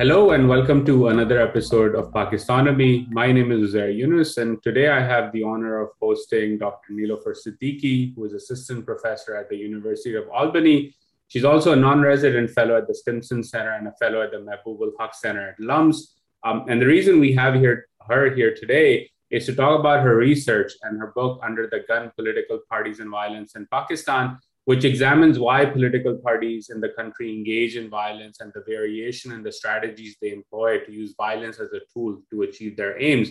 Hello and welcome to another episode of Pakistonomy. My name is Uzair Younus, and today I have the honor of hosting Dr. Niloufer Siddiqui, who is assistant professor at the University of Albany. She's also a non-resident fellow at the Stimson Center and a fellow at the Mehboob Haq Center at LUMS. Um, and the reason we have here, her here today is to talk about her research and her book, Under the Gun Political Parties and Violence in Pakistan, which examines why political parties in the country engage in violence and the variation in the strategies they employ to use violence as a tool to achieve their aims.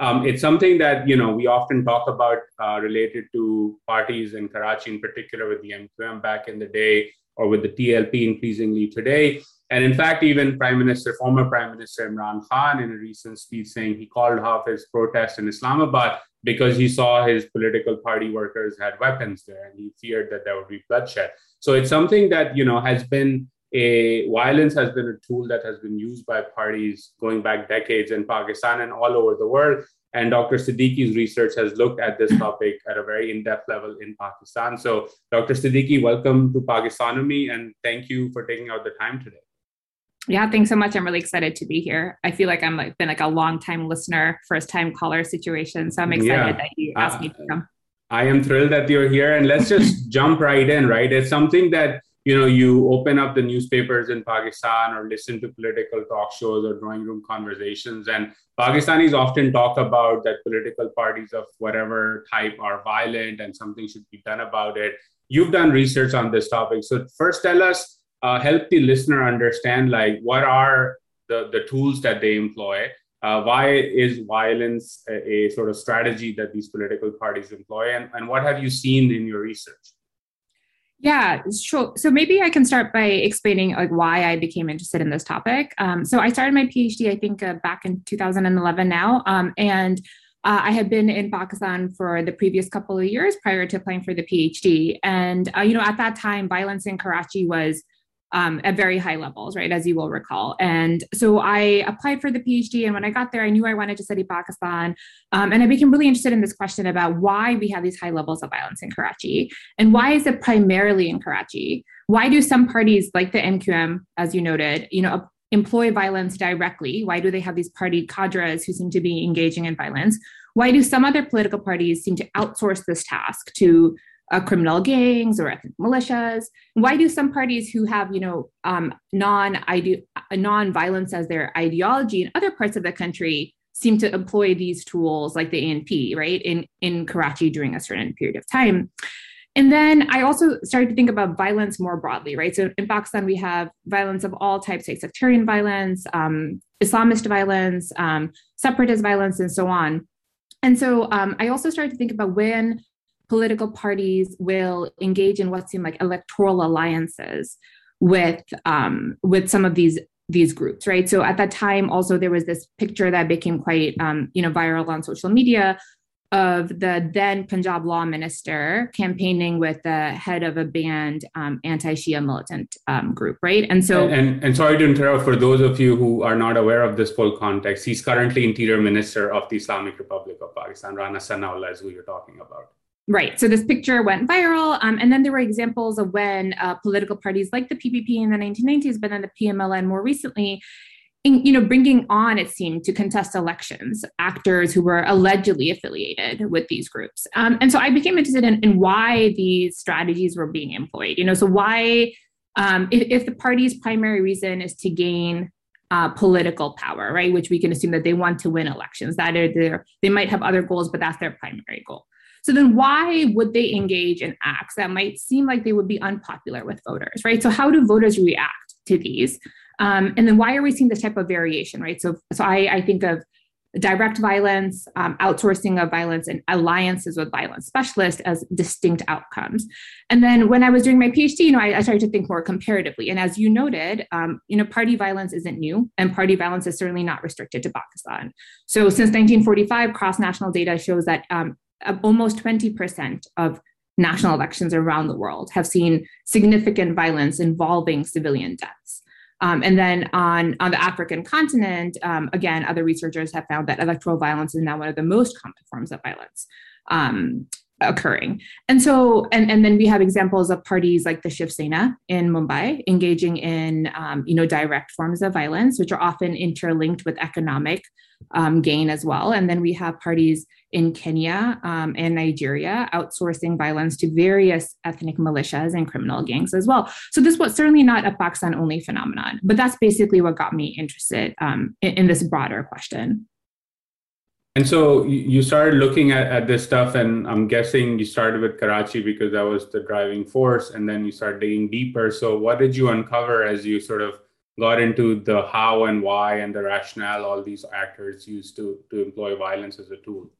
Um, it's something that you know we often talk about uh, related to parties in Karachi, in particular with the MQM back in the day, or with the TLP increasingly today. And in fact, even Prime Minister, former Prime Minister Imran Khan, in a recent speech, saying he called off his protest in Islamabad because he saw his political party workers had weapons there and he feared that there would be bloodshed. So it's something that, you know, has been a violence has been a tool that has been used by parties going back decades in Pakistan and all over the world. And Dr. Siddiqui's research has looked at this topic at a very in depth level in Pakistan. So, Dr. Siddiqui, welcome to Pakistonomy and thank you for taking out the time today. Yeah, thanks so much. I'm really excited to be here. I feel like I'm like been like a long time listener, first time caller situation. So I'm excited yeah. that you asked uh, me to come. I am thrilled that you're here, and let's just jump right in. Right, it's something that you know you open up the newspapers in Pakistan or listen to political talk shows or drawing room conversations, and Pakistanis often talk about that political parties of whatever type are violent and something should be done about it. You've done research on this topic, so first tell us uh, help the listener understand like what are the, the tools that they employ uh, why is violence a, a, sort of strategy that these political parties employ and, and what have you seen in your research yeah, sure. So maybe I can start by explaining like why I became interested in this topic. Um, so I started my PhD, I think, uh, back in 2011 now, um, and uh, I had been in Pakistan for the previous couple of years prior to applying for the PhD. And uh, you know, at that time, violence in Karachi was um, at very high levels, right, as you will recall. And so I applied for the PhD. And when I got there, I knew I wanted to study Pakistan. Um, and I became really interested in this question about why we have these high levels of violence in Karachi. And why is it primarily in Karachi? Why do some parties like the MQM, as you noted, you know, employ violence directly? Why do they have these party cadres who seem to be engaging in violence? Why do some other political parties seem to outsource this task to uh, criminal gangs or ethnic militias? Why do some parties who have, you know, um, non non-violence as their ideology in other parts of the country seem to employ these tools like the ANP, right, in in Karachi during a certain period of time? And then I also started to think about violence more broadly, right? So in Pakistan, we have violence of all types, like sectarian violence, um, Islamist violence, um, separatist violence, and so on. And so um, I also started to think about when political parties will engage in what seem like electoral alliances with um, with some of these these groups, right? So at that time, also there was this picture that became quite um, you know viral on social media of the then Punjab law minister campaigning with the head of a banned um, anti-Shia militant um, group, right? And so, and, and, and sorry to interrupt for those of you who are not aware of this full context, he's currently Interior Minister of the Islamic Republic of Pakistan. Rana Sanaullah is who you're talking about. Right. So this picture went viral. Um, and then there were examples of when uh, political parties like the PPP in the 1990s, but then the PMLN more recently, in, you know, bringing on, it seemed, to contest elections, actors who were allegedly affiliated with these groups. Um, and so I became interested in, in, why these strategies were being employed. You know, so why, um, if, if the party's primary reason is to gain uh, political power, right? Which we can assume that they want to win elections. That are their, they might have other goals, but that's their primary goal. So then why would they engage in acts that might seem like they would be unpopular with voters, right? So how do voters react to these? Um, and then why are we seeing this type of variation, right? So, so I, I think of direct violence, um, outsourcing of violence, and alliances with violence specialists as distinct outcomes. And then when I was doing my PhD, you know, I, I started to think more comparatively. And as you noted, um, you know, party violence isn't new, and party violence is certainly not restricted to Pakistan. So since 1945, cross-national data shows that um, almost 20% of national elections around the world have seen significant violence involving civilian deaths. Um, and then on, on the African continent, um, again, other researchers have found that electoral violence is now one of the most common forms of violence. Um, occurring. And so, and, and then we have examples of parties like the Shiv Sena in Mumbai engaging in, um, you know, direct forms of violence, which are often interlinked with economic um, gain as well. And then we have parties in Kenya um, and Nigeria outsourcing violence to various ethnic militias and criminal gangs as well. So this was certainly not a Pakistan only phenomenon, but that's basically what got me interested um, in, in this broader question. And so you started looking at, at this stuff, and I'm guessing you started with Karachi because that was the driving force, and then you started digging deeper. So, what did you uncover as you sort of got into the how and why and the rationale all these actors used to, to employ violence as a tool?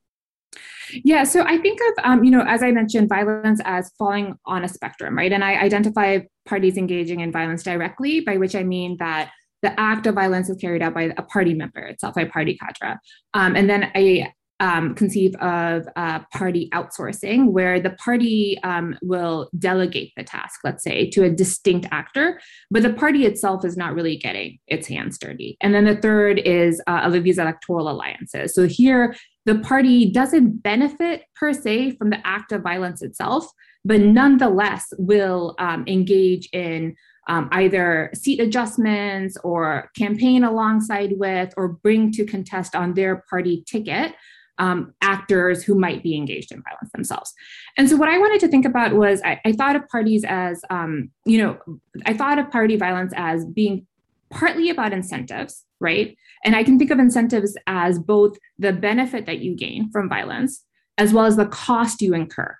Yeah, so I think of, um, you know, as I mentioned, violence as falling on a spectrum, right? And I identify parties engaging in violence directly, by which I mean that the act of violence is carried out by a party member itself, by party cadre. Um, and then I um, conceive of uh, party outsourcing, where the party um, will delegate the task, let's say, to a distinct actor, but the party itself is not really getting its hands dirty. And then the third is uh, these electoral alliances. So here, the party doesn't benefit per se from the act of violence itself, but nonetheless will um, engage in um, either seat adjustments or campaign alongside with or bring to contest on their party ticket um, actors who might be engaged in violence themselves. And so, what I wanted to think about was I, I thought of parties as, um, you know, I thought of party violence as being partly about incentives, right? And I can think of incentives as both the benefit that you gain from violence as well as the cost you incur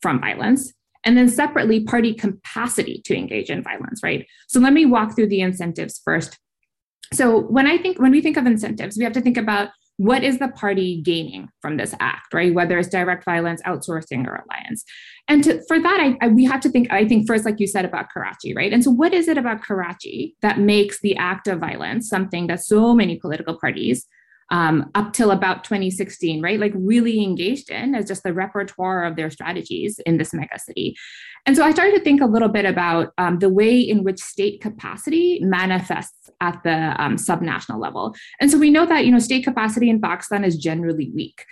from violence and then separately party capacity to engage in violence right? So let me walk through the incentives first. So when i think when we think of incentives we have to think about what is the party gaining from this act right? Whether it's direct violence outsourcing or alliance. And to, for that I, I, we have to think i think first like you said about karachi right? And so what is it about karachi that makes the act of violence something that so many political parties um, up till about 2016, right? Like really engaged in as just the repertoire of their strategies in this mega city. And so I started to think a little bit about um, the way in which state capacity manifests at the um, subnational level. And so we know that, you know, state capacity in Pakistan is generally weak.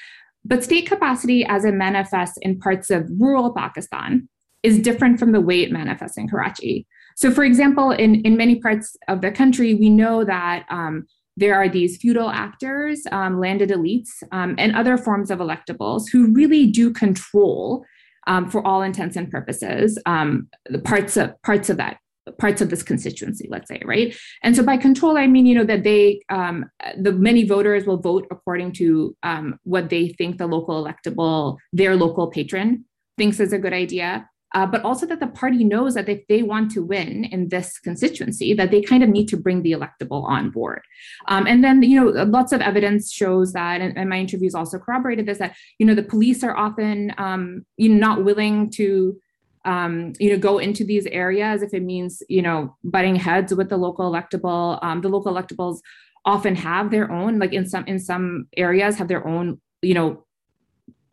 But state capacity as it manifests in parts of rural Pakistan is different from the way it manifests in Karachi. So, for example, in, in many parts of the country, we know that um, there are these feudal actors, um, landed elites, um, and other forms of electables who really do control, um, for all intents and purposes, um, the parts of parts of that parts of this constituency let's say right? And so by control i mean you know that they um, the many voters will vote according to um, what they think the local electable their local patron thinks is a good idea uh, but also that the party knows that if they want to win in this constituency, that they kind of need to bring the electable on board. Um, and then, you know, lots of evidence shows that, and, and, my interviews also corroborated this, that, you know, the police are often, um, you know, not willing to um, you know, go into these areas if it means, you know, butting heads with the local electable. Um, the local electables often have their own, like in some in some areas, have their own, you know,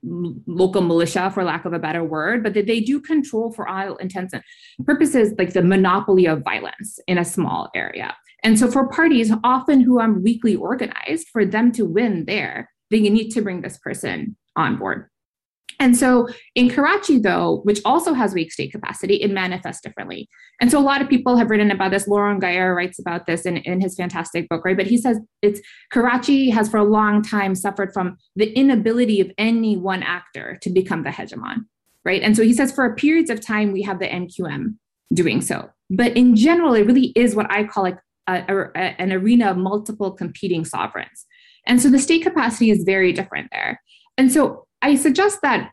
local militia for lack of a better word but that they do control for all intents and purposes like the monopoly of violence in a small area. And so for parties often who are weakly organized for them to win there they need to bring this person on board and so in Karachi, though, which also has weak state capacity, it manifests differently. And so a lot of people have written about this. Laurent Gayer writes about this in, in his fantastic book, right? But he says it's Karachi has for a long time suffered from the inability of any one actor to become the hegemon, right? And so he says for periods of time, we have the MQM doing so. But in general, it really is what I call like a, a, an arena of multiple competing sovereigns. And so the state capacity is very different there. And so I suggest that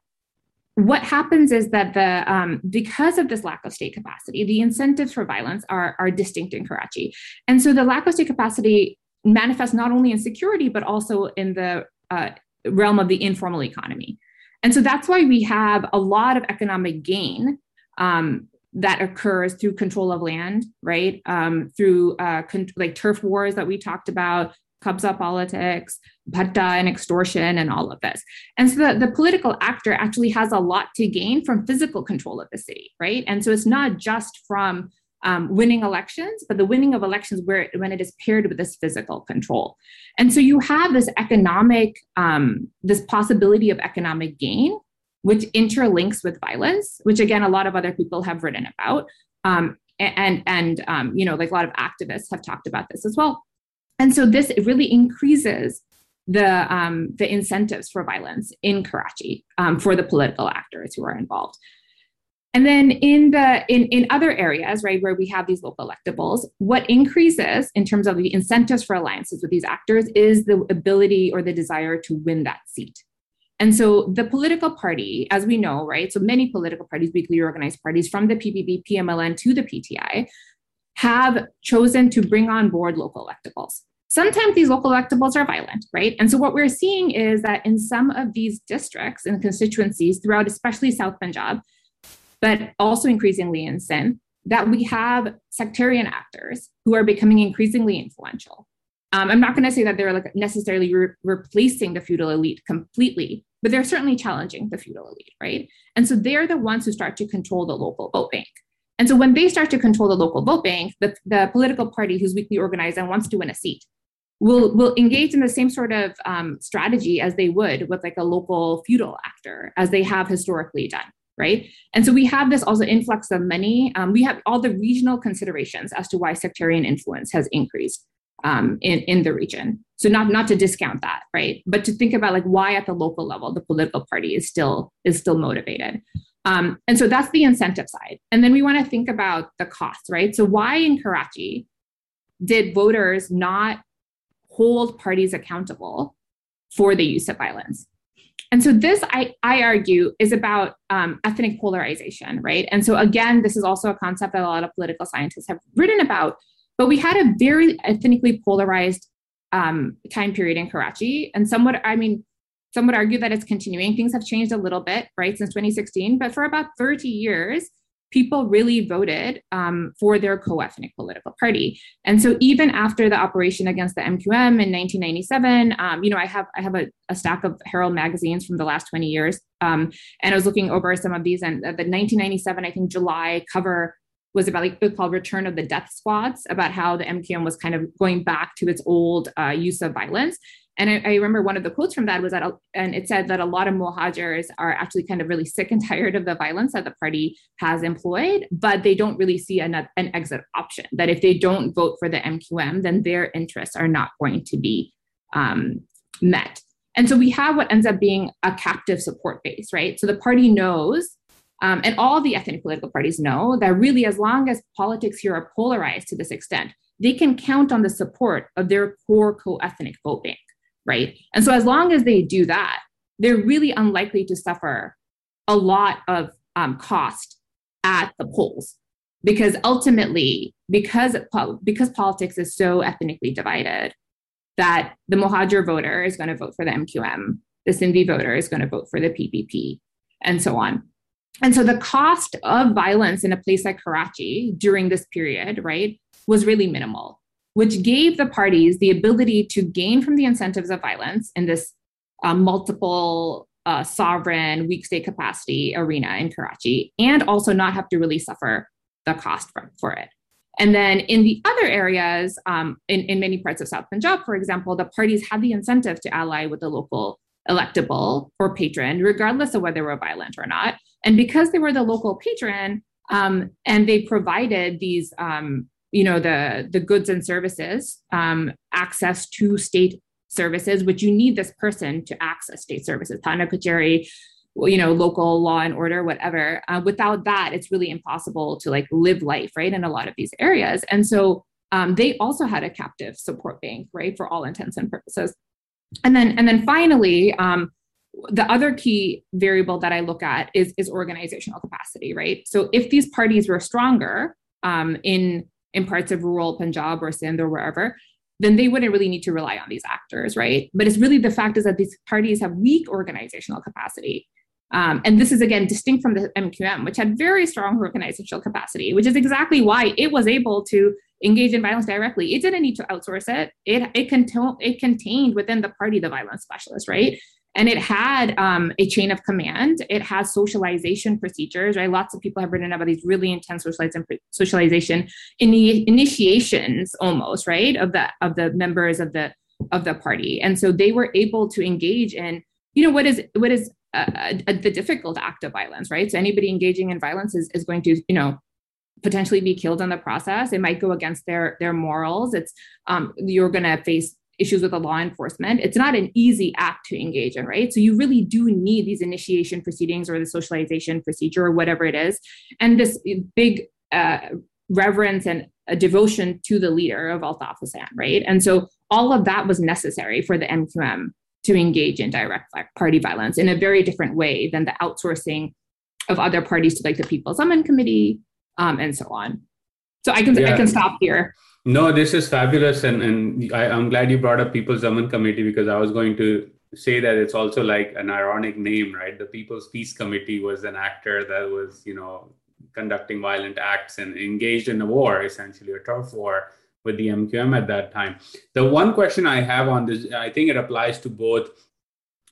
what happens is that the um, because of this lack of state capacity, the incentives for violence are are distinct in Karachi, and so the lack of state capacity manifests not only in security but also in the uh, realm of the informal economy, and so that's why we have a lot of economic gain um, that occurs through control of land, right? Um, through uh, con- like turf wars that we talked about, Kabza politics, bhatta and extortion, and all of this. And so the, the political actor actually has a lot to gain from physical control of the city, right? And so it's not just from um, winning elections, but the winning of elections where when it is paired with this physical control. And so you have this economic, um, this possibility of economic gain which interlinks with violence, which again, a lot of other people have written about. Um, and and um, you know, like a lot of activists have talked about this as well. And so this really increases the um, the incentives for violence in Karachi um, for the political actors who are involved. And then in the in, in other areas, right, where we have these local electables, what increases in terms of the incentives for alliances with these actors is the ability or the desire to win that seat. And so the political party, as we know, right, so many political parties, weakly organized parties from the PPP, PMLN to the PTI, have chosen to bring on board local electables. Sometimes these local electables are violent, right? And so what we're seeing is that in some of these districts and constituencies throughout, especially South Punjab, but also increasingly in Sindh, that we have sectarian actors who are becoming increasingly influential. Um, I'm not going to say that they're like necessarily re- replacing the feudal elite completely, but they're certainly challenging the feudal elite, right? And so they're the ones who start to control the local vote bank. And so when they start to control the local vote bank, the, the political party who's weakly organized and wants to win a seat will will engage in the same sort of um, strategy as they would with like a local feudal actor, as they have historically done right? And so we have this also influx of money. Um, we have all the regional considerations as to why sectarian influence has increased um, in, in the region. So not not to discount that, right? But to think about like why at the local level the political party is still is still motivated. Um, and so that's the incentive side. And then we want to think about the cost, right? So why in Karachi did voters not hold parties accountable for the use of violence? And so this, I, I argue, is about um, ethnic polarization, right? And so again, this is also a concept that a lot of political scientists have written about. But we had a very ethnically polarized um, time period in Karachi, and some would, I mean, some would argue that it's continuing. Things have changed a little bit, right, since 2016. But for about 30 years, people really voted um, for their co-ethnic political party. And so even after the operation against the MQM in 1997, um, you know, I have I have a, a, stack of Herald magazines from the last 20 years, um, and I was looking over some of these, and the 1997, I think July cover was about like called Return of the Death Squads, about how the MQM was kind of going back to its old uh, use of violence. And I, I, remember one of the quotes from that was that, and it said that a lot of Mohajirs are actually kind of really sick and tired of the violence that the party has employed, but they don't really see an, an exit option. That if they don't vote for the MQM, then their interests are not going to be um, met. And so we have what ends up being a captive support base, right? So the party knows, um, and all the ethnic political parties know, that really, as long as politics here are polarized to this extent, they can count on the support of their core co ethnic vote bank right? And so as long as they do that, they're really unlikely to suffer a lot of um, cost at the polls because ultimately because because politics is so ethnically divided that the Mohajir voter is going to vote for the MQM, the Sindhi voter is going to vote for the PPP, and so on. And so the cost of violence in a place like Karachi during this period, right, was really minimal which gave the parties the ability to gain from the incentives of violence in this uh, multiple uh, sovereign weak state capacity arena in Karachi, and also not have to really suffer the cost for, for it. And then in the other areas, um, in, in many parts of South Punjab, for example, the parties had the incentive to ally with the local electable or patron, regardless of whether they were violent or not. And because they were the local patron um, and they provided these um, you know the the goods and services um, access to state services which you need this person to access state services. Thana kacheri you know local law and order whatever. Uh, without that it's really impossible to like live life right in a lot of these areas. And so um, they also had a captive support bank right for all intents and purposes. And then and then finally um, the other key variable that i look at is is organizational capacity right? So if these parties were stronger um, in in parts of rural Punjab or Sindh or wherever, then they wouldn't really need to rely on these actors, right? But it's really the fact is that these parties have weak organizational capacity. Um, and this is again distinct from the MQM, which had very strong organizational capacity, which is exactly why it was able to engage in violence directly. It didn't need to outsource it. It it, it contained within the party the violence specialist, right? And it had um, a chain of command. It has socialization procedures, right? Lots of people have written about these really intense socialization in the initiations, almost, right, of the of the members of the of the party, and so they were able to engage in, you know, what is what is a, a, the difficult act of violence, right? So anybody engaging in violence is, is going to, you know, potentially be killed in the process. It might go against their their morals. It's um, you're going to face issues with the law enforcement. It's not an easy act to engage in, right? So you really do need these initiation proceedings or the socialization procedure or whatever it is, and this big uh, reverence and a devotion to the leader of Altaf Hussain, right? And so all of that was necessary for the MQM to engage in direct party violence in a very different way than the outsourcing of other parties to like the People's Aman Committee um, and so on. So I can yeah. I can stop here. No, this is fabulous, and and I, am glad you brought up People's Aman Committee because I was going to say that it's also like an ironic name, right? The People's Peace Committee was an actor that was you know conducting violent acts and engaged in a war, essentially a turf war with the MQM at that time. The one question I have on this, I think it applies to both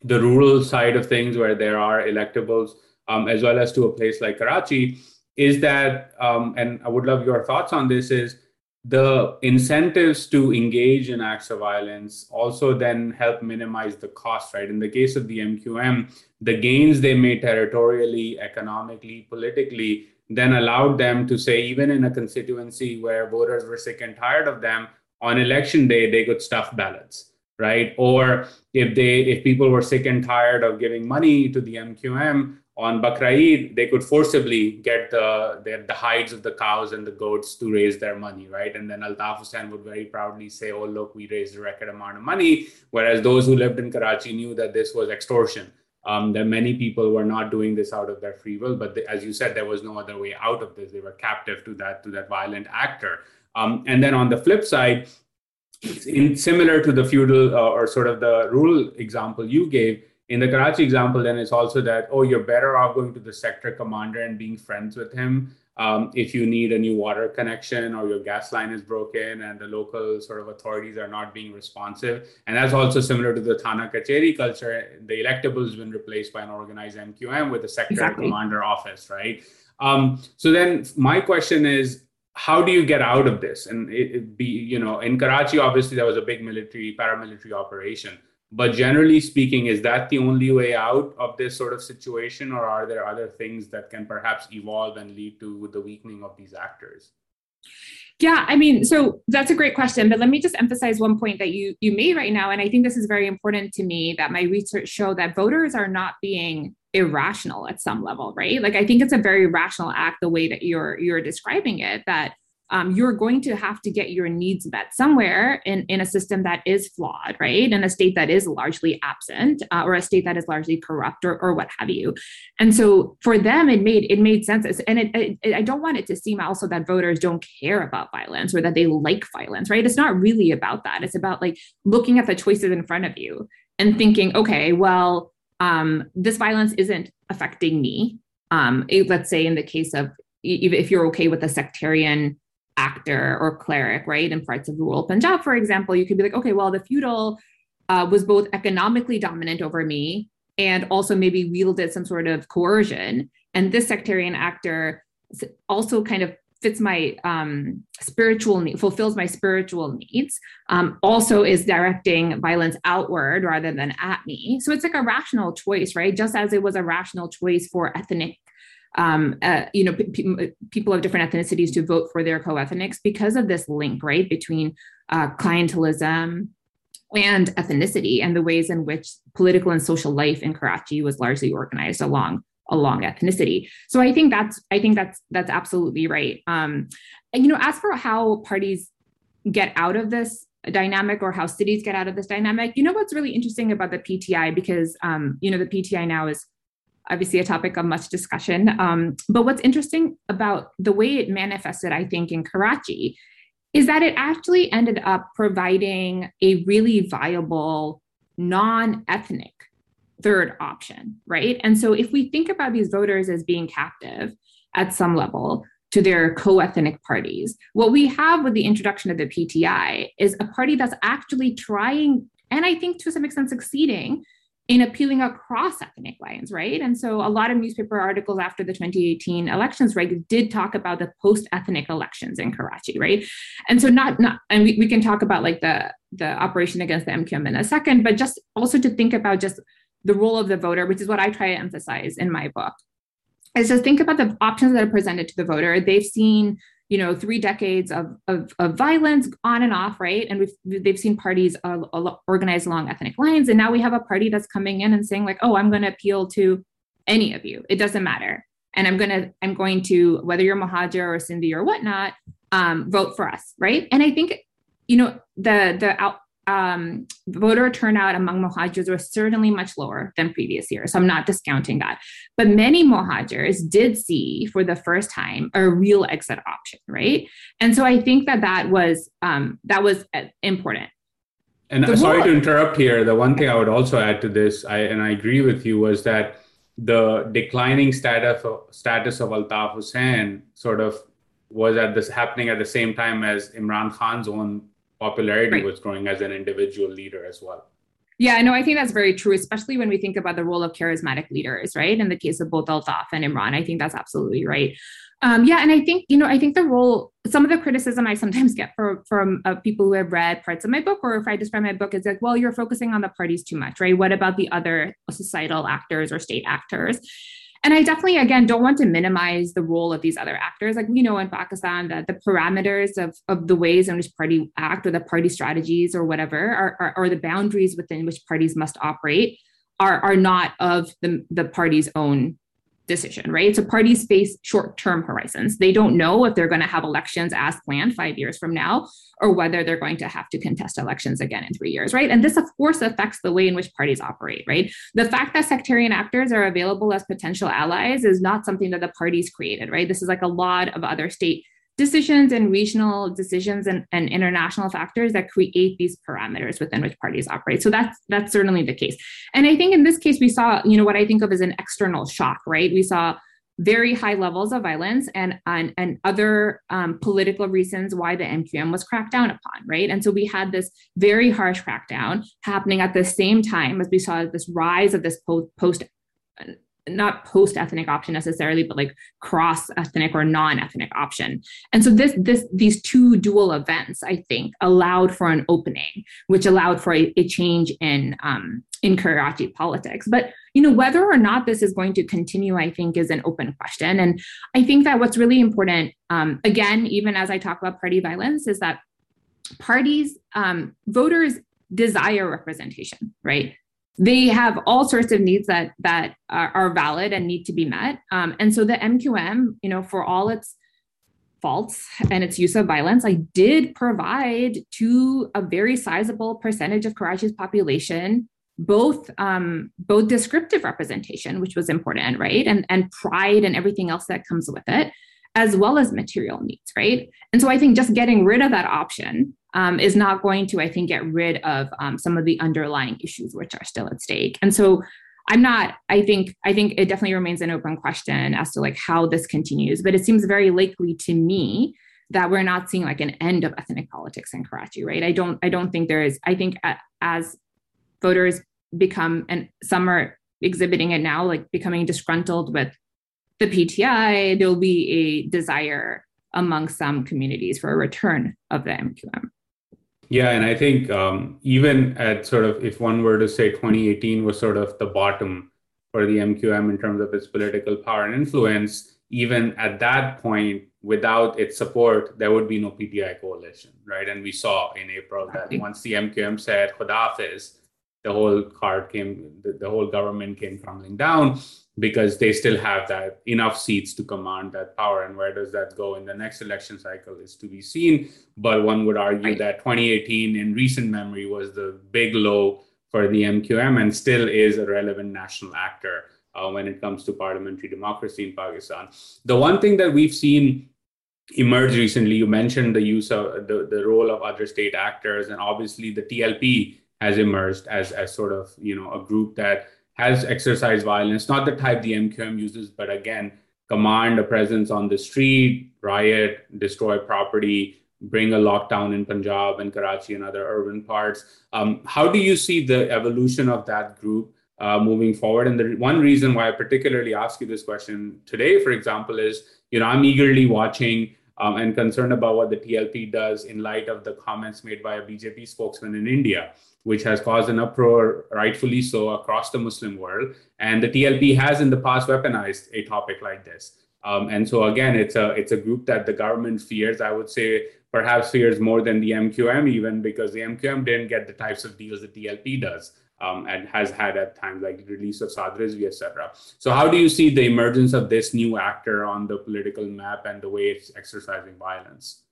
the rural side of things where there are electables, um, as well as to a place like Karachi, is that, um, and I would love your thoughts on this, is the incentives to engage in acts of violence also then help minimize the cost, right? In the case of the MQM, the gains they made territorially, economically, politically then allowed them to say, even in a constituency where voters were sick and tired of them, on election day, they could stuff ballots, right? Or if they if people were sick and tired of giving money to the MQM on Bakra Eid, they could forcibly get the, the, the hides of the cows and the goats to raise their money, right? And then Altaf Hussain would very proudly say, "Oh, look, we raised a record amount of money." Whereas those who lived in Karachi knew that this was extortion um, that many people were not doing this out of their free will, but as you said, there was no other way out of this. They were captive to that to that violent actor. Um, and then on the flip side, in similar to the feudal uh, or sort of the rural example you gave, in the Karachi example, then it's also that oh, you're better off going to the sector commander and being friends with him um, if you need a new water connection or your gas line is broken and the local sort of authorities are not being responsive. And that's also similar to the Thana Kacheri culture. The electable has been replaced by an organized MQM with a sector exactly. commander office, right? Um, so then my question is, how do you get out of this? And it, it be, you know, in Karachi, obviously there was a big military, paramilitary operation. But generally speaking, is that the only way out of this sort of situation, or are there other things that can perhaps evolve and lead to the weakening of these actors? Yeah, I mean, so that's a great question, but let me just emphasize one point that you you made right now, and I think this is very important to me that my research show that voters are not being irrational at some level, right? Like I think it's a very rational act the way that you're you're describing it that um, you're going to have to get your needs met somewhere in, in a system that is flawed, right? In a state that is largely absent uh, or a state that is largely corrupt or, or what have you. And so for them, it made it made sense. And it, it, I don't want it to seem also that voters don't care about violence or that they like violence, right? It's not really about that. It's about like looking at the choices in front of you and thinking, okay, well, um, this violence isn't affecting me. Um, it, let's say in the case of if you're okay with a sectarian actor or cleric, right? In parts of rural Punjab, for example, you could be like, okay, well, the feudal uh, was both economically dominant over me and also maybe wielded some sort of coercion. And this sectarian actor also kind of fits my um, spiritual need, fulfills my spiritual needs. Um, also is directing violence outward rather than at me. So it's like a rational choice, right? Just as it was a rational choice for ethnic um, uh, you know, p- people of different ethnicities to vote for their co-ethnics because of this link, right, between uh, clientelism and ethnicity and the ways in which political and social life in Karachi was largely organized along along ethnicity. So I think that's I think that's that's absolutely right. Um, and, you know, as for how parties get out of this dynamic or how cities get out of this dynamic, you know what's really interesting about the PTI because um, you know the PTI now is obviously a topic of much discussion. Um, but what's interesting about the way it manifested, I think, in Karachi is that it actually ended up providing a really viable non ethnic third option, right? And so if we think about these voters as being captive at some level, to their co ethnic parties. What we have with the introduction of the PTI is a party that's actually trying, and I think to some extent succeeding, in appealing across ethnic lines, right? And so a lot of newspaper articles after the 2018 elections, right, did talk about the post-ethnic elections in Karachi, right? And so not not and we, we can talk about like the the operation against the MQM in a second, but just also to think about just the role of the voter, which is what I try to emphasize in my book, is to think about the options that are presented to the voter. They've seen you know three decades of, of, of violence on and off right? And we've they've seen parties uh, organized along ethnic lines. And now we have a party that's coming in and saying like oh i'm going to appeal to any of you. It doesn't matter. And i'm going to i'm going to whether you're Mohajir or Sindhi or whatnot um, vote for us right? And i think you know the the out, um, voter turnout among Mohajirs was certainly much lower than previous years. So I'm not discounting that. But many Mohajirs did see for the first time a real exit option, right? And so I think that that was um, that was uh, important. And the sorry to interrupt here. The one thing I would also add to this, I, and I agree with you, was that the declining status of, status of Altaf Hussain sort of was at this happening at the same time as Imran Khan's own popularity right. was growing as an individual leader as well. Yeah, no, I think that's very true, especially when we think about the role of charismatic leaders, right? In the case of both Altaf and Imran, I think that's absolutely right. Um, yeah, and I think you know, I think the role, some of the criticism I sometimes get for, from uh, people who have read parts of my book, or if I describe my book, is like, well, you're focusing on the parties too much, right? What about the other societal actors or state actors? And I definitely, again, don't want to minimize the role of these other actors. Like we know in Pakistan that the parameters of, of the ways in which party act or the party strategies or whatever are, are, are the boundaries within which parties must operate are, are not of the, the party's own decision, right? It's So parties face short term horizons. They don't know if they're going to have elections as planned five years from now or whether they're going to have to contest elections again in three years, right? And this, of course, affects the way in which parties operate, right? The fact that sectarian actors are available as potential allies is not something that the parties created, right? This is like a lot of other state decisions and regional decisions and, and international factors that create these parameters within which parties operate. So that's that's certainly the case. And I think in this case we saw, you know, what I think of as an external shock, right? We saw very high levels of violence and and, and other um, political reasons why the MQM was cracked down upon, right? And so we had this very harsh crackdown happening at the same time as we saw this rise of this post, post not post ethnic option necessarily but like cross ethnic or non ethnic option. And so this this these two dual events i think allowed for an opening which allowed for a, a change in um in karachi politics. But you know whether or not this is going to continue i think is an open question. And i think that what's really important um, again even as i talk about party violence is that parties um, voters desire representation right they have all sorts of needs that that are, are valid and need to be met. Um, and so the mqm you know for all its faults and its use of violence i did provide to a very sizable percentage of karachi's population both um, both descriptive representation which was important right? And and pride and everything else that comes with it as well as material needs right? And so i think just getting rid of that option um, is not going to, I think, get rid of um, some of the underlying issues which are still at stake. And so I'm not, I think, I think it definitely remains an open question as to like how this continues, but it seems very likely to me that we're not seeing like an end of ethnic politics in Karachi, right? I don't, I don't think there is, I think as voters become, and some are exhibiting it now, like becoming disgruntled with the PTI, there'll be a desire among some communities for a return of the MQM. Yeah, and I think um, even at sort of, if one were to say 2018 was sort of the bottom for the MQM in terms of its political power and influence, even at that point, without its support, there would be no PTI coalition, right? And we saw in April that once the MQM said Khudafiz, the whole card came, the, the whole government came crumbling down because they still have that enough seats to command that power. And where does that go in the next election cycle is to be seen. But one would argue right. that 2018 in recent memory was the big low for the MQM and still is a relevant national actor uh, when it comes to parliamentary democracy in Pakistan. The one thing that we've seen emerge recently, you mentioned the use of the, the role of other state actors, and obviously the TLP has emerged as, as sort of you know a group that has exercised violence, not the type the MQM uses, but again, command a presence on the street, riot, destroy property, bring a lockdown in Punjab and Karachi and other urban parts. Um, how do you see the evolution of that group uh, moving forward? And the one reason why I particularly ask you this question today, for example, is you know I'm eagerly watching um, and concerned about what the TLP does in light of the comments made by a BJP spokesman in India, which has caused an uproar, rightfully so, across the Muslim world. And the TLP has in the past weaponized a topic like this. Um, and so again, it's a it's a group that the government fears. I would say perhaps fears more than the MQM even because the MQM didn't get the types of deals the TLP does um, and has had at times like the release of Saad Rizvi, etc. So how do you see the emergence of this new actor on the political map and the way it's exercising violence?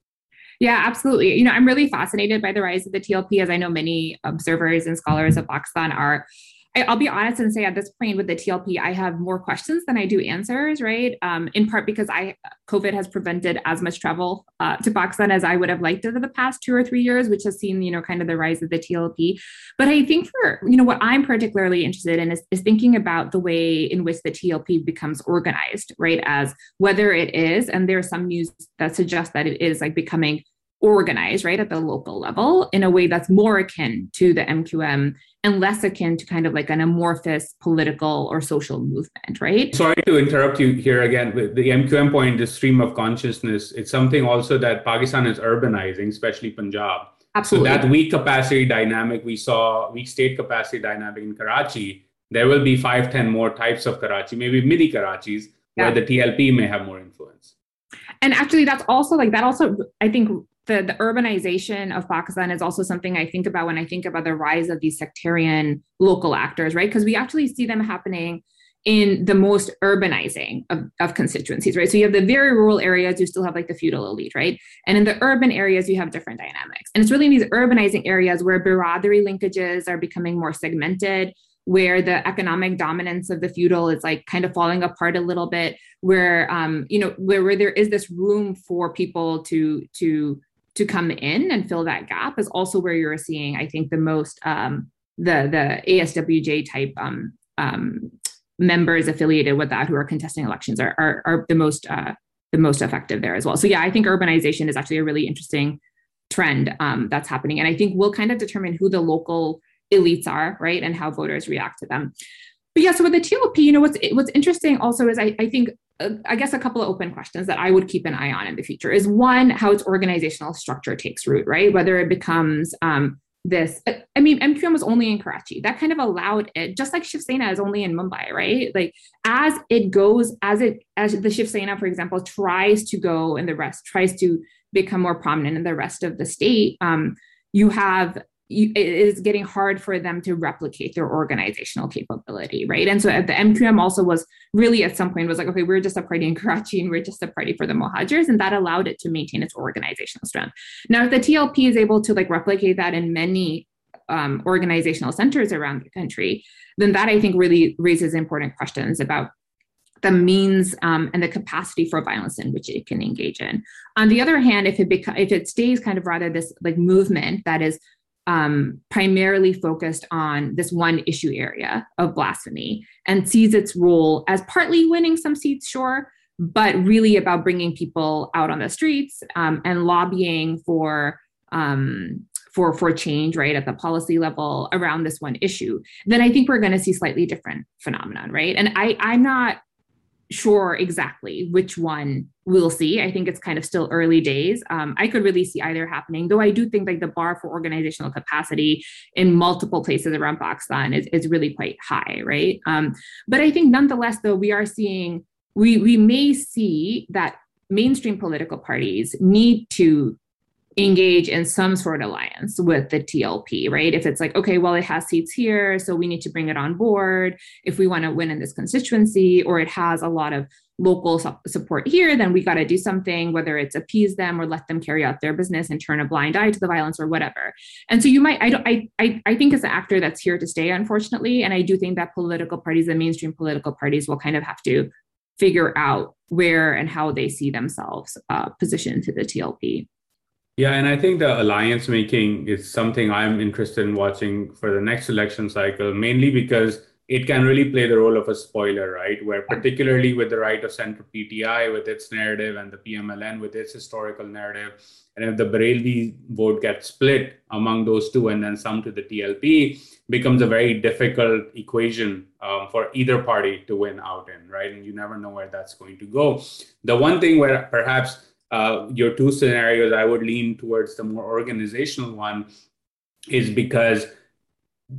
Yeah, absolutely. You know, I'm really fascinated by the rise of the TLP, as I know many observers and scholars of Pakistan are. I, will be honest and say at this point with the TLP, I have more questions than I do answers, right? Um, in part because I COVID has prevented as much travel uh, to Pakistan as I would have liked over the past two or three years, which has seen, you know, kind of the rise of the TLP. But I think for, you know, what I'm particularly interested in is, is thinking about the way in which the TLP becomes organized, right? As whether it is, and there's some news that suggests that it is like becoming organized, right, at the local level in a way that's more akin to the MQM and less akin to kind of like an amorphous political or social movement, right? Sorry to interrupt you here again. With the MQM point, the stream of consciousness, it's something also that Pakistan is urbanizing, especially Punjab. Absolutely. So that weak capacity dynamic we saw, weak state capacity dynamic in Karachi, there will be five, ten more types of Karachi, maybe mini Karachis, yeah. where the TLP may have more influence. And actually, that's also like that. Also, I think the, the urbanization of Pakistan is also something I think about when I think about the rise of these sectarian local actors, right? Because we actually see them happening in the most urbanizing of, of constituencies, right? So you have the very rural areas, you still have like the feudal elite, right? And in the urban areas, you have different dynamics. And it's really in these urbanizing areas where biradari linkages are becoming more segmented, where the economic dominance of the feudal is like kind of falling apart a little bit, where um, you know, where, where there is this room for people to to to come in and fill that gap is also where you're seeing, I think, the most um, the the ASWJ type um, um, members affiliated with that who are contesting elections are are, are the most uh, the most effective there as well. So yeah, I think urbanization is actually a really interesting trend um, that's happening, and I think will kind of determine who the local elites are, right, and how voters react to them. But yeah, so with the TLP, you know, what's what's interesting also is I, I think I guess a couple of open questions that I would keep an eye on in the future is one, how its organizational structure takes root, right? Whether it becomes um, this, I mean, MQM was only in Karachi. That kind of allowed it, just like Shiv Sena is only in Mumbai, right? Like as it goes, as it, as the Shiv Sena, for example, tries to go in the rest, tries to become more prominent in the rest of the state, um, you have it is getting hard for them to replicate their organizational capability, right? And so the MQM also was really at some point was like, okay, we're just a party in Karachi and we're just a party for the Mohajirs, and that allowed it to maintain its organizational strength. Now, if the TLP is able to like replicate that in many um, organizational centers around the country, then that I think really raises important questions about the means um, and the capacity for violence in which it can engage in. On the other hand, if it beca- if it stays kind of rather this like movement that is um, primarily focused on this one issue area of blasphemy and sees its role as partly winning some seats, sure, but really about bringing people out on the streets um, and lobbying for um, for for change, right, at the policy level around this one issue. Then I think we're going to see slightly different phenomenon, right? And I I'm not sure exactly which one we'll see. I think it's kind of still early days. Um, I could really see either happening, though I do think like the bar for organizational capacity in multiple places around Pakistan is, is really quite high, right? Um, but I think nonetheless, though, we are seeing, we, we may see that mainstream political parties need to engage in some sort of alliance with the TLP, right? If it's like, okay, well, it has seats here, so we need to bring it on board if we want to win in this constituency, or it has a lot of local support here, then we got to do something, whether it's appease them or let them carry out their business and turn a blind eye to the violence or whatever. And so you might, I don't, I, I, I think it's an actor that's here to stay, unfortunately. And I do think that political parties, the mainstream political parties, will kind of have to figure out where and how they see themselves uh, positioned to the TLP. Yeah, and I think the alliance making is something I'm interested in watching for the next election cycle, mainly because it can really play the role of a spoiler, right? Where particularly with the right of center PTI with its narrative and the PMLN with its historical narrative, and if the Barelvi vote gets split among those two and then some to the TLP, becomes a very difficult equation um, for either party to win out in, right? And you never know where that's going to go. The one thing where perhaps uh, your two scenarios, I would lean towards the more organizational one, is because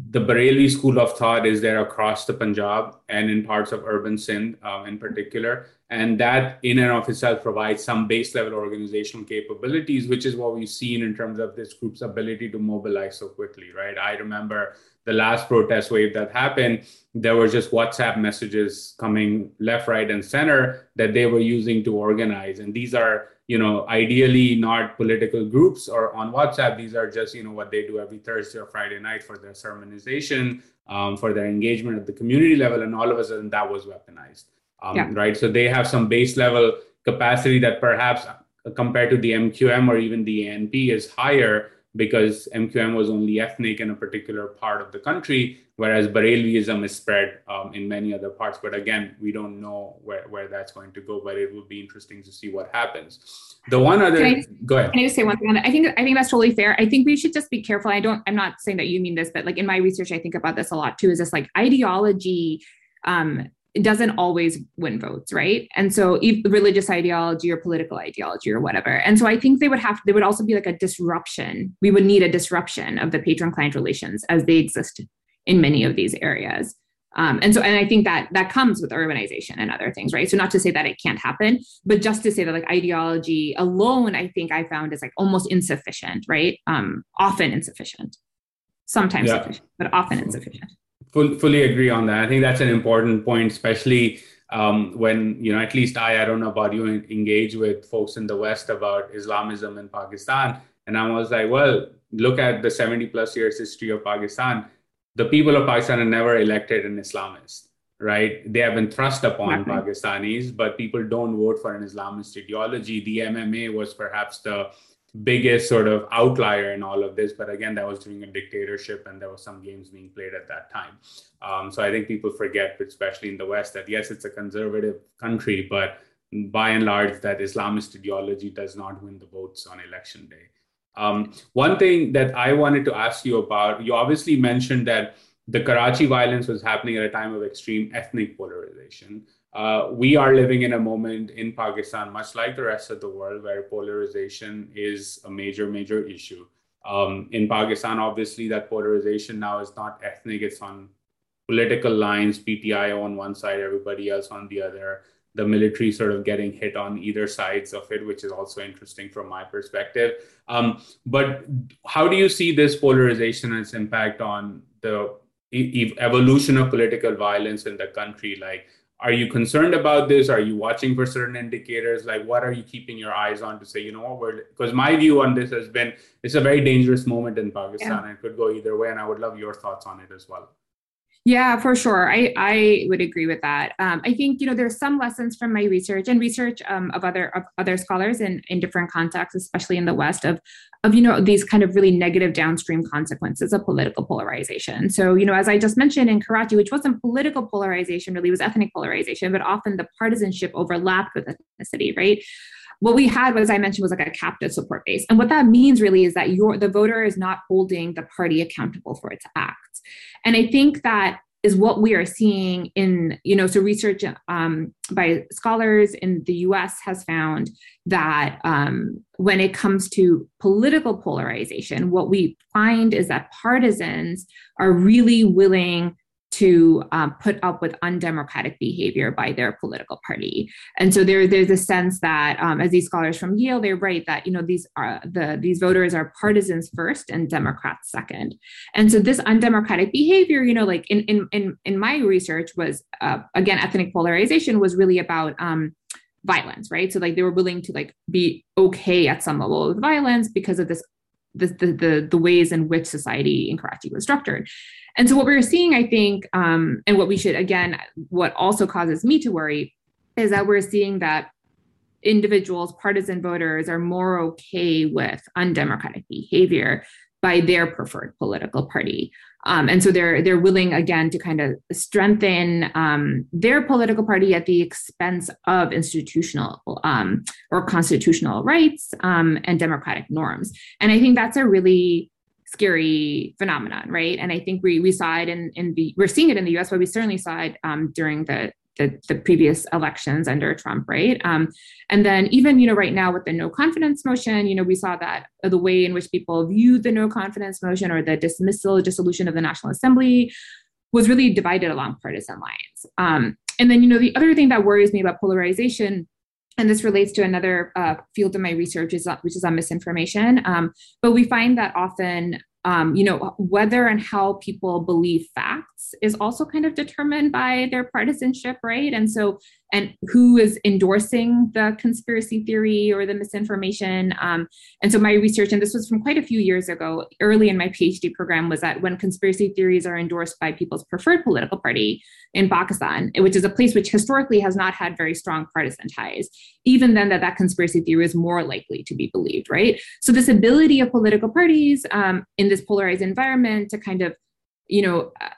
the Barelvi school of thought is there across the Punjab and in parts of urban Sindh uh, in particular. And that in and of itself provides some base level organizational capabilities, which is what we've seen in terms of this group's ability to mobilize so quickly, right? I remember the last protest wave that happened, there were just WhatsApp messages coming left, right, and center that they were using to organize. And these are you know, ideally not political groups or on WhatsApp. These are just, you know, what they do every Thursday or Friday night for their sermonization, um, for their engagement at the community level. And all of a sudden that was weaponized, um, yeah. right? So they have some base level capacity that perhaps uh, compared to the MQM or even the ANP is higher because MQM was only ethnic in a particular part of the country, whereas Barelviism is spread um, in many other parts. But again, we don't know where, where that's going to go, but it will be interesting to see what happens. The one other, can I, go ahead. Can I just say one thing? I think, I think that's totally fair. I think we should just be careful. I don't, I'm not saying that you mean this, but like in my research, I think about this a lot too, is this like ideology um, it doesn't always win votes, right? And so if religious ideology or political ideology or whatever. And so I think they would have there would also be like a disruption. We would need a disruption of the patron client relations as they exist in many of these areas. Um, and so and I think that that comes with urbanization and other things, right? So not to say that it can't happen, but just to say that like ideology alone, I think I found is like almost insufficient, right? Um, often insufficient, sometimes yeah. sufficient, but often insufficient full, fully agree on that. I think that's an important point, especially um, when you know at least I I don't know about you engage with folks in the West about Islamism in Pakistan, and I was like, well, look at the 70 plus years history of Pakistan. The people of Pakistan have never elected an Islamist, right? They have been thrust upon mm-hmm. Pakistanis, but people don't vote for an Islamist ideology. The MMA was perhaps the biggest sort of outlier in all of this. But again, that was during a dictatorship and there were some games being played at that time. Um, so I think people forget, especially in the West, that yes, it's a conservative country, but by and large, that Islamist ideology does not win the votes on election day. Um, one thing that I wanted to ask you about, you obviously mentioned that the Karachi violence was happening at a time of extreme ethnic polarization uh, we are living in a moment in Pakistan, much like the rest of the world, where polarization is a major, major issue. Um, in Pakistan, obviously, that polarization now is not ethnic, it's on political lines, PTI on one side, everybody else on the other. The military sort of getting hit on either sides of it, which is also interesting from my perspective. Um, but how do you see this polarization and its impact on the e- evolution of political violence in the country? Like, are you concerned about this? Are you watching for certain indicators? Like what are you keeping your eyes on to say you know what? We're because my view on this has been it's a very dangerous moment in pakistan yeah. and it could go either way and i would love your thoughts on it as well yeah, for sure. I, I would agree with that. Um, I think you know there's some lessons from my research and research um, of other of other scholars in in different contexts, especially in the West, of of you know these kind of really negative downstream consequences of political polarization. So you know, as I just mentioned in Karachi, which wasn't political polarization, really was ethnic polarization, but often the partisanship overlapped with ethnicity, right? What we had, as I mentioned, was like a captive support base. And what that means really is that your the voter is not holding the party accountable for its acts. And I think that is what we are seeing in, you know, so research um, by scholars in the US has found that um, when it comes to political polarization, what we find is that partisans are really willing to um, put up with undemocratic behavior by their political party. And so there, there's a sense that, um, as these scholars from Yale, they write that you know these are the these voters are partisans first and Democrats second. And so this undemocratic behavior, you know, like in in in, in my research was uh, again ethnic polarization was really about. Um, violence right so like they were willing to like be okay at some level with violence because of this the, the, the, ways in which society in Karachi was structured. And so what we're seeing, I think, um, and what we should again, what also causes me to worry is that we're seeing that individuals, partisan voters, are more okay with undemocratic behavior by their preferred political party. Um, and so they're they're willing again to kind of strengthen um, their political party at the expense of institutional um, or constitutional rights um, and democratic norms. And I think that's a really scary phenomenon, right? And I think we we saw it in in the we're seeing it in the U.S., but we certainly saw it um, during the the, the previous elections under Trump, right? Um, and then even you know right now with the no confidence motion, you know we saw that the way in which people view the no confidence motion or the dismissal dissolution of the National Assembly was really divided along partisan lines. Um, and then you know the other thing that worries me about polarization and this relates to another uh, field of my research is, which is on misinformation um, but we find that often um, you know, whether and how people believe facts is also kind of determined by their partisanship, right? And so, and who is endorsing the conspiracy theory or the misinformation. Um, and so, my research, and this was from quite a few years ago, early in my PhD program, was that when conspiracy theories are endorsed by people's preferred political party in Pakistan, which is a place which historically has not had very strong partisan ties, even then, that that conspiracy theory is more likely to be believed, right? So, this ability of political parties um, in this polarized environment to kind of you know uh,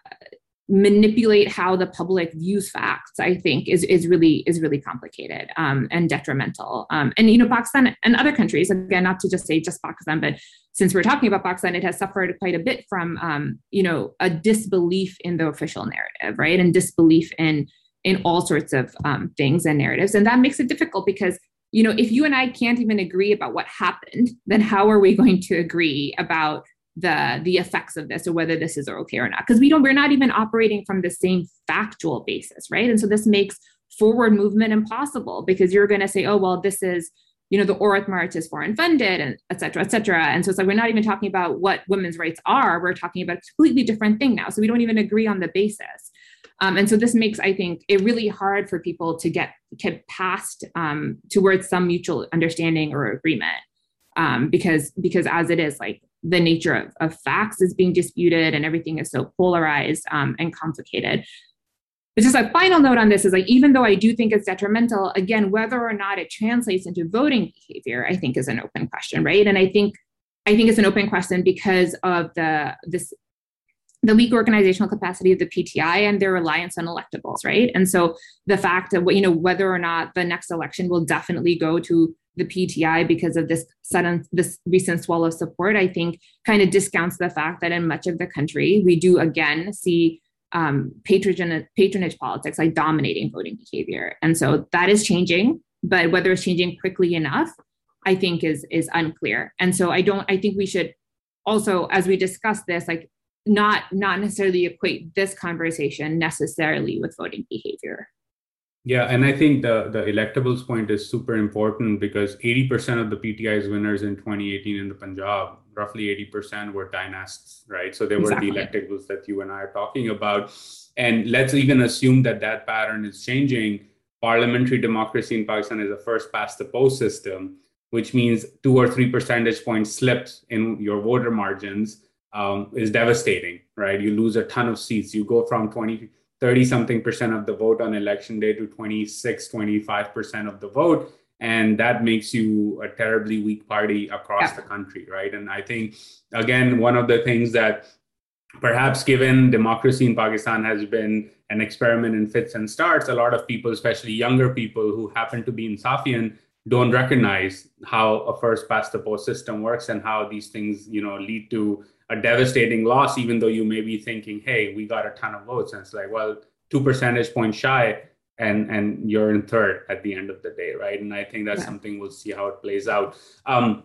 manipulate how the public views facts i think is is really is really complicated um, and detrimental. Um, and you know pakistan and other countries again not to just say just pakistan but since we're talking about pakistan it has suffered quite a bit from um, you know a disbelief in the official narrative right? And disbelief in in all sorts of um, things and narratives. And that makes it difficult because you know if you and i can't even agree about what happened then how are we going to agree about the the effects of this or whether this is okay or not. Because we don't we're not even operating from the same factual basis right? And so this makes forward movement impossible because you're going to say oh well this is you know the Aurat March is foreign funded and et cetera et cetera. And so it's like we're not even talking about what women's rights are. We're talking about a completely different thing now. So we don't even agree on the basis. Um, and so this makes i think it really hard for people to get get past um, towards some mutual understanding or agreement um, because because as it is like the nature of, of facts is being disputed and everything is so polarized um, and complicated but just a final note on this is like even though i do think it's detrimental again whether or not it translates into voting behavior i think is an open question right and i think i think it's an open question because of the this the weak organizational capacity of the PTI and their reliance on electables, right? And so the fact of what you know whether or not the next election will definitely go to the PTI because of this sudden this recent swell of support, I think kind of discounts the fact that in much of the country we do again see um, patronage, patronage politics like dominating voting behavior, and so that is changing. But whether it's changing quickly enough, I think is is unclear. And so I don't. I think we should also, as we discuss this, like not not necessarily equate this conversation necessarily with voting behavior. Yeah, and I think the the electables point is super important because 80% of the PTI's winners in 2018 in the Punjab, roughly 80% were dynasts, right? So they exactly. were the electables that you and I are talking about. And let's even assume that that pattern is changing. Parliamentary democracy in Pakistan is a first past the post system, which means two or three percentage points slipped in your voter margins um, is devastating, right? You lose a ton of seats. You go from 20 30 something percent of the vote on election day to 26 25 percent of the vote and that makes you a terribly weak party across yeah. the country right and i think again one of the things that perhaps given democracy in pakistan has been an experiment in fits and starts a lot of people especially younger people who happen to be insafian don't recognize how a first past the post system works and how these things you know lead to a devastating loss, even though you may be thinking, hey, we got a ton of votes. And it's like, well, two percentage points shy and and you're in third at the end of the day, right? And I think that's yeah. something we'll see how it plays out. Um,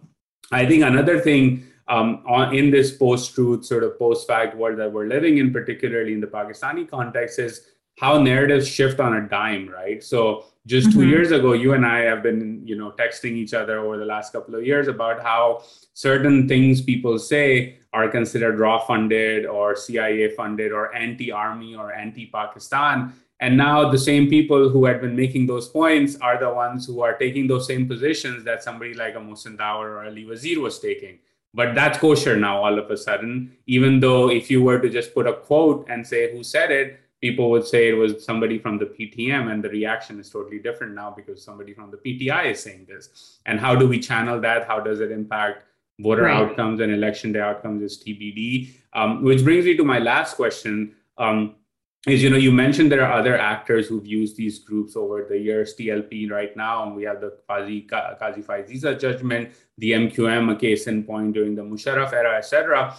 I think another thing um, on, in this post-truth sort of post-fact world that we're living in, particularly in the Pakistani context, is how narratives shift on a dime, right? So just mm-hmm. two years ago, you and I have been, you know, texting each other over the last couple of years about how certain things people say are considered RAW funded or CIA funded or anti-army or anti-Pakistan. And now the same people who had been making those points are the ones who are taking those same positions that somebody like a Mohsin Dawar or Ali Wazir was taking. But that's kosher now all of a sudden, even though if you were to just put a quote and say who said it, people would say it was somebody from the PTM, and the reaction is totally different now because somebody from the PTI is saying this. And how do we channel that? How does it impact voter right. outcomes and election day outcomes? Is TBD. Um, which brings me to my last question. Um, is you know you mentioned there are other actors who've used these groups over the years tlp right now and we have the qazi qazi Faez Isa judgment the mqm a case in point during the musharraf era etc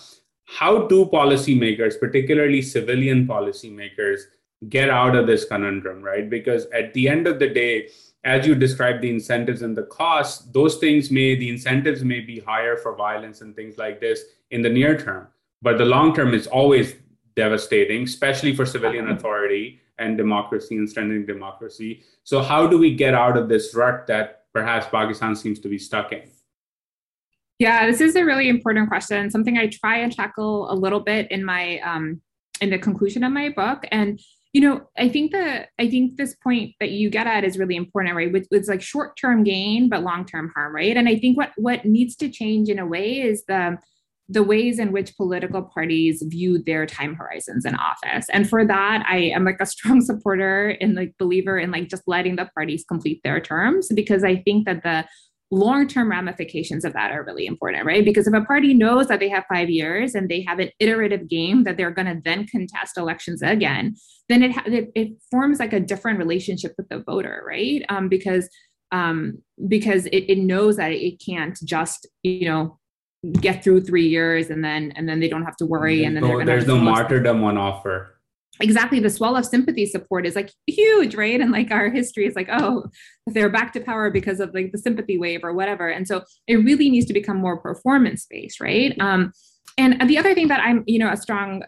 how do policymakers, particularly civilian policymakers, get out of this conundrum, right? Because at the end of the day, as you describe the incentives and the costs, those things may, the incentives may be higher for violence and things like this in the near term. But the long term is always devastating, especially for civilian authority and democracy and strengthening democracy. So, how do we get out of this rut that perhaps Pakistan seems to be stuck in? Yeah, this is a really important question. Something I try and tackle a little bit in my um, in the conclusion of my book. And you know, I think the I think this point that you get at is really important, right? With it's like short term gain but long term harm, right? And I think what what needs to change in a way is the the ways in which political parties view their time horizons in office. And for that, I am like a strong supporter and like believer in like just letting the parties complete their terms because I think that the long-term ramifications of that are really important, right? Because if a party knows that they have five years and they have an iterative game that they're going to then contest elections again, then it, it, it forms like a different relationship with the voter, right? Um, because um, because it, it knows that it can't just you know get through three years and then and then they don't have to worry and then no, there's no martyrdom on offer exactly the swell of sympathy support is like huge right? And like our history is like oh they're back to power because of like the sympathy wave or whatever. And so it really needs to become more performance based right um and the other thing that i'm you know a strong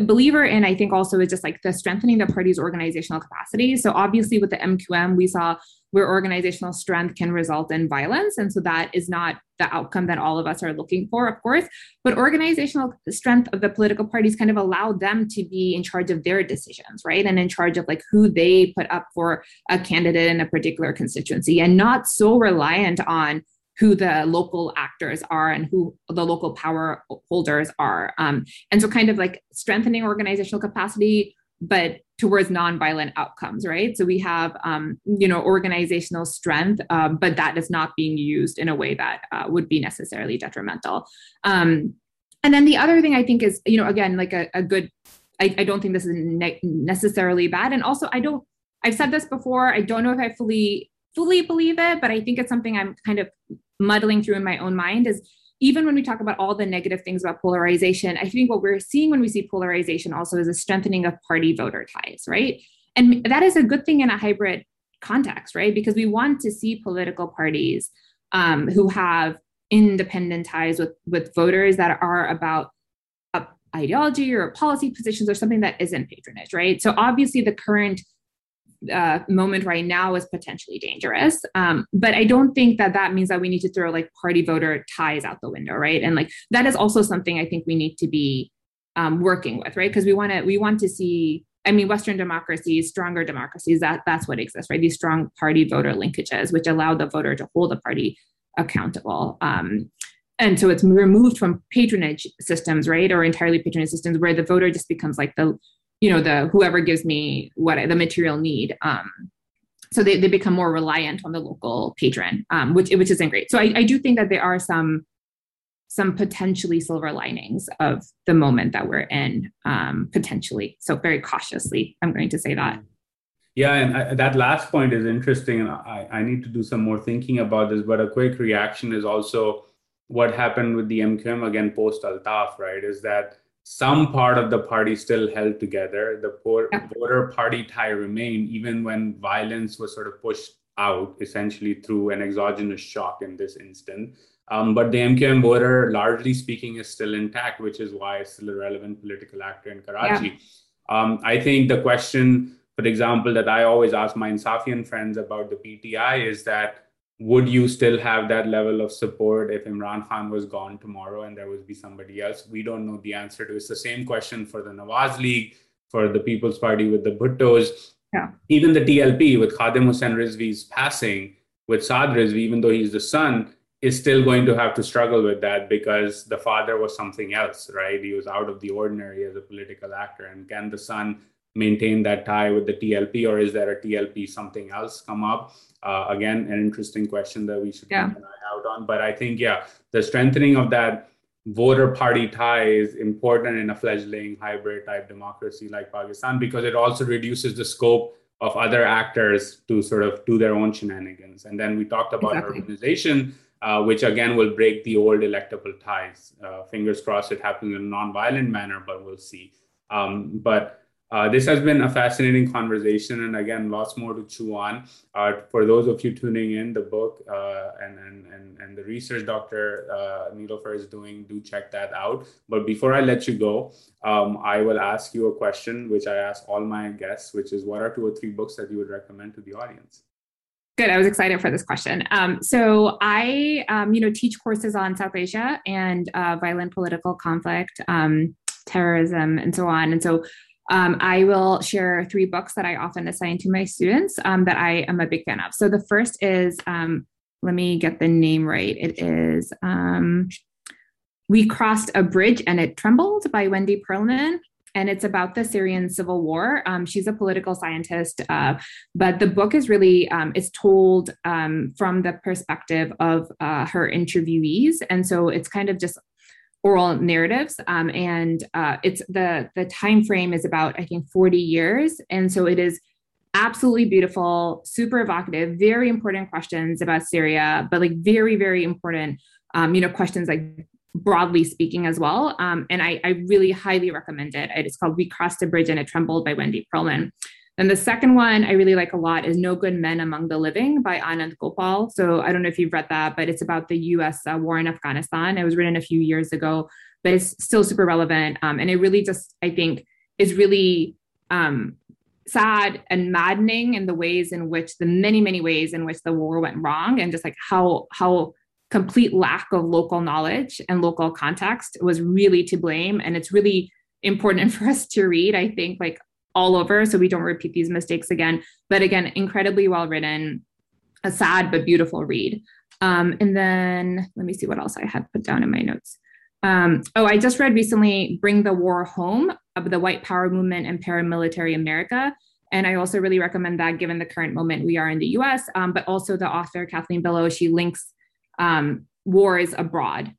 believer in i think also is just like the strengthening the party's organizational capacity so obviously with the mqm we saw where organizational strength can result in violence. And so that is not the outcome that all of us are looking for, of course. But organizational strength of the political parties kind of allowed them to be in charge of their decisions, right? And in charge of like who they put up for a candidate in a particular constituency and not so reliant on who the local actors are and who the local power holders are. Um, and so kind of like strengthening organizational capacity, but towards nonviolent outcomes, right? So we have, um, you know, organizational strength, um, but that is not being used in a way that uh, would be necessarily detrimental. Um, and then the other thing I think is, you know, again, like a, a good, I, I, don't think this is ne- necessarily bad. And also, I don't, I've said this before, I don't know if I fully, fully believe it, but I think it's something I'm kind of muddling through in my own mind is even when we talk about all the negative things about polarization, I think what we're seeing when we see polarization also is a strengthening of party voter ties, right? And that is a good thing in a hybrid context, right? Because we want to see political parties um, who have independent ties with, with voters that are about ideology or policy positions or something that isn't patronage, right? So obviously the current uh, moment right now is potentially dangerous. Um, but I don't think that that means that we need to throw like party voter ties out the window, right? And like that is also something I think we need to be um, working with, right? Because we want to we want to see. I mean, Western democracies, stronger democracies, that that's what exists, right? These strong party voter linkages, which allow the voter to hold the party accountable. Um, and so it's removed from patronage systems, right, or entirely patronage systems, where the voter just becomes like the you know the whoever gives me what I, the material need um so they, they become more reliant on the local patron um which which isn't great. So I, I do think that there are some some potentially silver linings of the moment that we're in um potentially. So very cautiously i'm going to say that. Yeah and I, that last point is interesting and I, I need to do some more thinking about this but a quick reaction is also what happened with the mqm again post altaf right? Is that some part of the party still held together. The poor, yeah. voter party tie remained even when violence was sort of pushed out, essentially through an exogenous shock in this instance. Um, but the MQM voter, largely speaking, is still intact, which is why it's still a relevant political actor in Karachi. Yeah. Um, I think the question, for example, that I always ask my Insafian friends about the PTI is that would you still have that level of support if Imran Khan was gone tomorrow and there would be somebody else? We don't know the answer to. It's the same question for the Nawaz League, for the People's Party with the Bhuttos. Yeah. Even the TLP with Khadim Hussain Rizvi's passing, with Saad Rizvi, even though he's the son, is still going to have to struggle with that because the father was something else, right? He was out of the ordinary as a political actor. And can the son maintain that tie with the TLP, or is there a TLP something else come up? Uh, again, an interesting question that we should yeah. keep an eye out on. But I think, yeah, the strengthening of that voter party tie is important in a fledgling hybrid type democracy like Pakistan because it also reduces the scope of other actors to sort of do their own shenanigans. And then we talked about exactly. urbanization, uh, which again will break the old electable ties. Uh, fingers crossed it happens in a non-violent manner, but we'll see. Um, but uh, this has been a fascinating conversation, and again, lots more to chew on. Uh, for those of you tuning in, the book uh, and, and and and the research Dr. Uh, Niloufer is doing, do check that out. But before I let you go, um, I will ask you a question, which I ask all my guests, which is, what are two or three books that you would recommend to the audience? Good. I was excited for this question. Um, so I, um, you know, teach courses on South Asia and uh, violent political conflict, um, terrorism, and so on. And so um, I will share three books that I often assign to my students um, that I am a big fan of. So the first is, um, let me get the name right. It is um, We Crossed a Bridge and It Trembled by Wendy Pearlman. And it's about the Syrian civil war. Um, she's a political scientist, uh, but the book is really um, it's told from the perspective of uh, her interviewees, and so it's kind of just oral narratives um, and uh, it's the the time frame is about i think 40 years and so it is absolutely beautiful super evocative very important questions about syria but like very very important um, you know questions like broadly speaking as well um, and I, I really highly recommend it. It's called we crossed a bridge and it trembled by wendy pearlman and the second one I really like a lot is No Good Men Among the Living by Anand Gopal. So I don't know if you've read that, but it's about the US uh, war in Afghanistan. It was written a few years ago, but it's still super relevant. Um, and it really just, I think, is really um, sad and maddening in the ways in which the many, many ways in which the war went wrong and just like how, how, complete lack of local knowledge and local context was really to blame and it's really important for us to read i think like all over so we don't repeat these mistakes again. But again, incredibly well written, a sad but beautiful read. Um, and then let me see what else I had put down in my notes. Um, oh, I just read recently Bring the War Home of the White Power Movement and Paramilitary America. And I also really recommend that given the current moment we are in the US, um, but also the author Kathleen Belew, she links um, wars abroad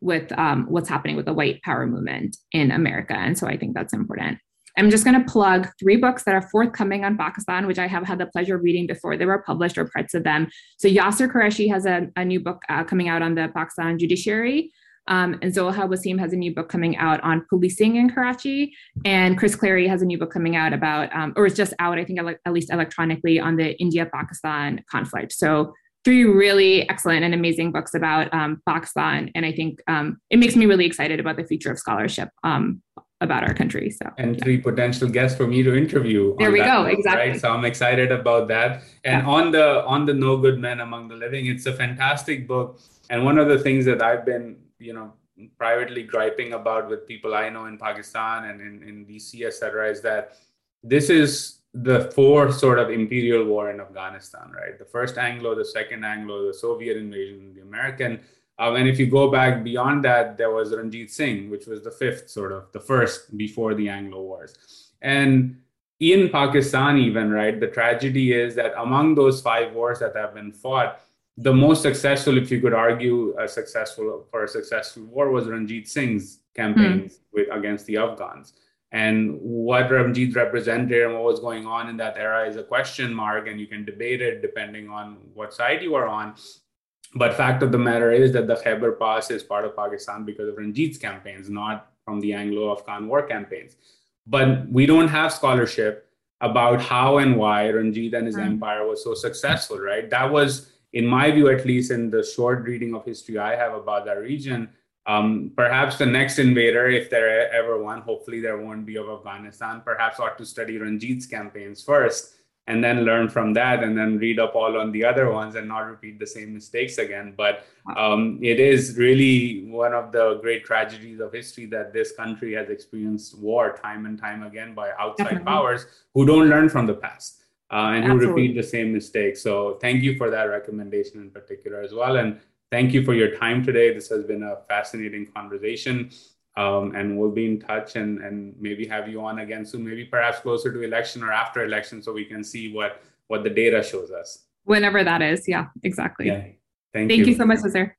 with um, what's happening with the white power movement in America. And so I think that's important. I'm just going to plug three books that are forthcoming on Pakistan, which I have had the pleasure of reading before they were published or parts of them. So Yasser Kureshi has a, a new book uh, coming out on the Pakistan judiciary. Um, and Zoha Waseem has a new book coming out on policing in Karachi. And Chris Clary has a new book coming out about, um, or it's just out, I think, at least electronically, on the India Pakistan conflict. So, three really excellent and amazing books about um, Pakistan. And I think um, it makes me really excited about the future of scholarship um, about our country. So and three potential guests for me to interview. There we go. Exactly. Right. So I'm excited about that. And yeah. on the on the No Good Men Among the Living, it's a fantastic book. And one of the things that I've been, you know, privately griping about with people I know in Pakistan and in, in DC, etc., is that this is the fourth sort of imperial war in Afghanistan, right? The first Anglo, the second Anglo, the Soviet invasion, the American um, and if you go back beyond that, there was Ranjit Singh, which was the fifth, sort of the first before the Anglo Wars. And in Pakistan, even, right, the tragedy is that among those five wars that have been fought, the most successful, if you could argue, a successful for a successful war was Ranjit Singh's campaigns mm. with against the Afghans. And what Ranjit represented and what was going on in that era is a question mark, and you can debate it depending on what side you are on. But fact of the matter is that the Khyber Pass is part of Pakistan because of Ranjit's campaigns, not from the Anglo-Afghan war campaigns. But we don't have scholarship about how and why Ranjit and his mm. empire was so successful, right? That was, in my view, at least in the short reading of history I have about that region, um, perhaps the next invader, if there ever one, hopefully there won't be of Afghanistan, perhaps ought to study Ranjit's campaigns first and then learn from that and then read up all on the other ones and not repeat the same mistakes again. But um, it is really one of the great tragedies of history that this country has experienced war time and time again by outside Definitely. powers who don't learn from the past uh, and Absolutely. who repeat the same mistakes. So thank you for that recommendation in particular as well. And thank you for your time today. This has been a fascinating conversation um, and we'll be in touch and, and maybe have you on again soon, maybe perhaps closer to election or after election so we can see what, what the data shows us. Whenever that is. Yeah, exactly. Yeah. Thank, Thank you. you so much, Sir.